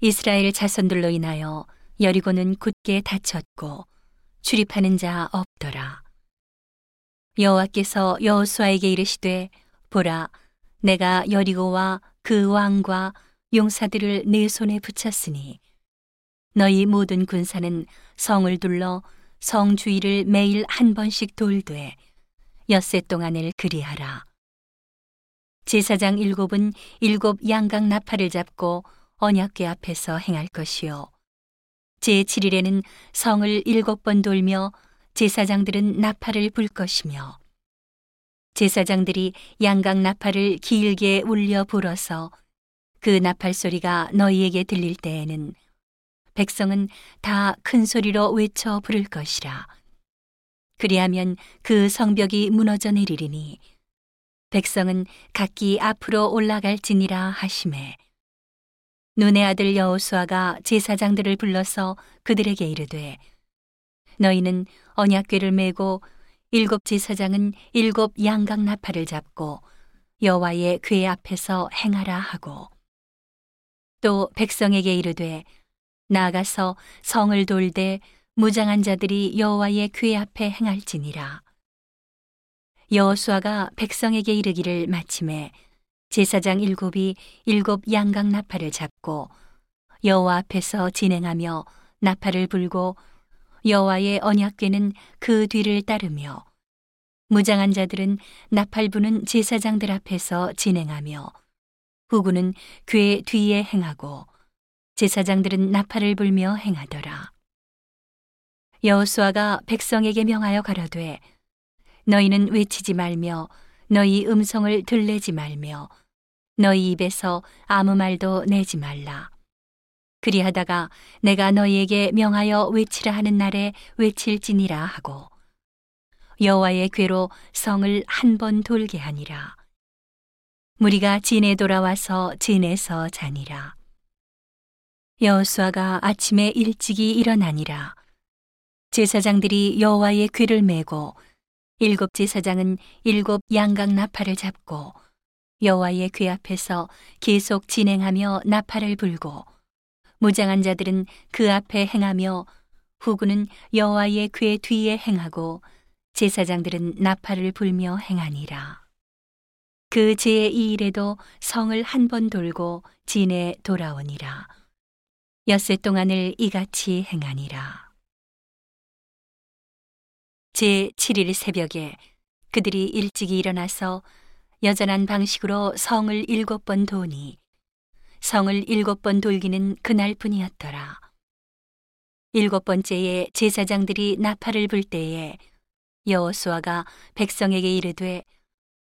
이스라엘 자손들로 인하여 여리고는 굳게 닫혔고 출입하는 자 없더라. 여호와께서 여호수아에게 이르시되 보라 내가 여리고와 그 왕과 용사들을 내 손에 붙였으니 너희 모든 군사는 성을 둘러 성 주위를 매일 한 번씩 돌되 엿새 동안을 그리하라. 제사장 일곱은 일곱 양각 나팔을 잡고 언약궤 앞에서 행할 것이요. 제7일에는 성을 일곱 번 돌며 제사장들은 나팔을 불 것이며 제사장들이 양각 나팔을 길게 울려 불어서 그 나팔 소리가 너희에게 들릴 때에는 백성은 다 큰 소리로 외쳐 부를 것이라. 그리하면 그 성벽이 무너져 내리리니 백성은 각기 앞으로 올라갈지니라 하심에 눈의 아들 여호수아가 제사장들을 불러서 그들에게 이르되 너희는 언약궤를 메고 일곱 제사장은 일곱 양각 나팔을 잡고 여호와의 궤 앞에서 행하라 하고 또 백성에게 이르되 나아가서 성을 돌되 무장한 자들이 여호와의 궤 앞에 행할지니라. 여호수아가 백성에게 이르기를 마침에 제사장 일곱이 일곱 양각 나팔을 잡고 여호와 앞에서 진행하며 나팔을 불고 여호와의 언약궤는 그 뒤를 따르며 무장한 자들은 나팔 부는 제사장들 앞에서 진행하며 후구는 궤 뒤에 행하고 제사장들은 나팔을 불며 행하더라. 여호수아가 백성에게 명하여 가라되 너희는 외치지 말며 너희 음성을 들내지 말며 너희 입에서 아무 말도 내지 말라. 그리하다가 내가 너희에게 명하여 외치라 하는 날에 외칠지니라 하고 여호와의 괴로 성을 한 번 돌게 하니라. 무리가 진에 돌아와서 진에서 자니라. 여호수아가 아침에 일찍이 일어나니라. 제사장들이 여호와의 괴를 메고 일곱 제사장은 일곱 양각 나팔을 잡고 여호와의 궤 앞에서 계속 진행하며 나팔을 불고 무장한 자들은 그 앞에 행하며 후구는 여호와의 궤 뒤에 행하고 제사장들은 나팔을 불며 행하니라. 그 제2 일에도 성을 한 번 돌고 진에 돌아오니라. 엿새 동안을 이같이 행하니라. 제 7일 새벽에 그들이 일찍이 일어나서 여전한 방식으로 성을 일곱 번 도니 성을 일곱 번 돌기는 그날뿐이었더라. 일곱 번째에 제사장들이 나팔을 불 때에 여호수아가 백성에게 이르되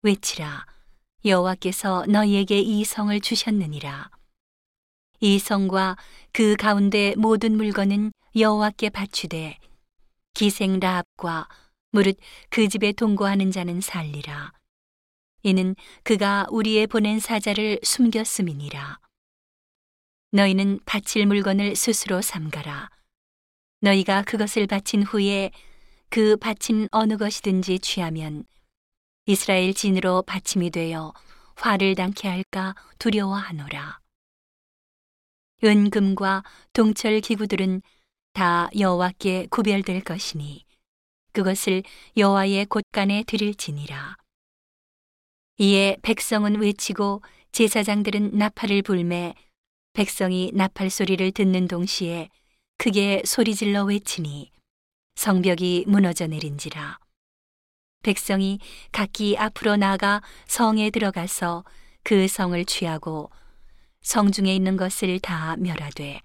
외치라 여호와께서 너희에게 이 성을 주셨느니라. 이 성과 그 가운데 모든 물건은 여호와께 바치되 기생 라합과 무릇 그 집에 동거하는 자는 살리라. 이는 그가 우리의 보낸 사자를 숨겼음이니라. 너희는 바칠 물건을 스스로 삼가라. 너희가 그것을 바친 후에 그 바친 어느 것이든지 취하면 이스라엘 진으로 바침이 되어 화를 당케 할까 두려워하노라. 은금과 동철 기구들은 다 여호와께 구별될 것이니 그것을 여호와의 곳간에 드릴지니라. 이에 백성은 외치고 제사장들은 나팔을 불매 백성이 나팔 소리를 듣는 동시에 크게 소리질러 외치니 성벽이 무너져 내린지라. 백성이 각기 앞으로 나가 성에 들어가서 그 성을 취하고 성 중에 있는 것을 다 멸하되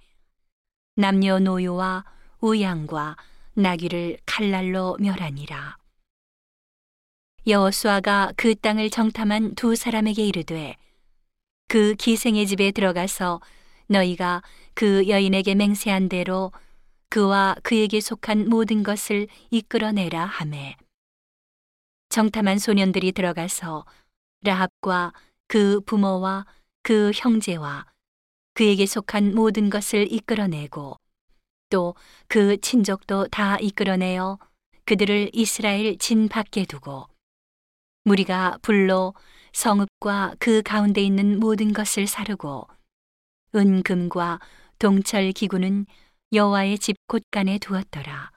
남녀 노요와 우양과 나귀를 칼날로 멸하니라. 여호수아가 그 땅을 정탐한 두 사람에게 이르되 그 기생의 집에 들어가서 너희가 그 여인에게 맹세한 대로 그와 그에게 속한 모든 것을 이끌어내라 하매 정탐한 소년들이 들어가서 라합과 그 부모와 그 형제와 그에게 속한 모든 것을 이끌어내고 또 그 친족도 다 이끌어내어 그들을 이스라엘 진 밖에 두고 무리가 불로 성읍과 그 가운데 있는 모든 것을 사르고 은금과 동철 기구는 여호와의 집 곳간에 두었더라.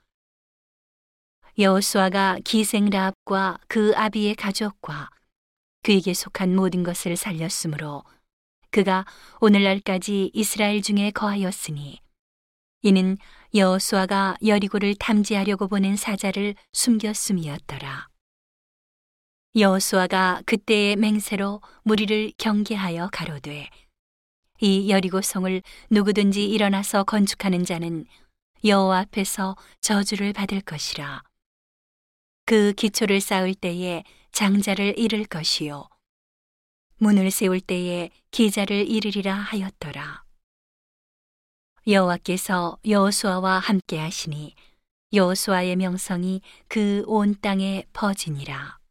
여호수아가 기생 라합과 그 아비의 가족과 그에게 속한 모든 것을 살렸으므로 그가 오늘날까지 이스라엘 중에 거하였으니 이는 여호수아가 여리고를 탐지하려고 보낸 사자를 숨겼음이었더라. 여호수아가 그때의 맹세로 무리를 경계하여 가로되 이 여리고 성을 누구든지 일어나서 건축하는 자는 여호와 앞에서 저주를 받을 것이라. 그 기초를 쌓을 때에 장자를 잃을 것이요 문을 세울 때에 기자를 잃으리라 하였더라. 여호와께서 여호수아와 함께 하시니 여호수아의 명성이 그 온 땅에 퍼지니라.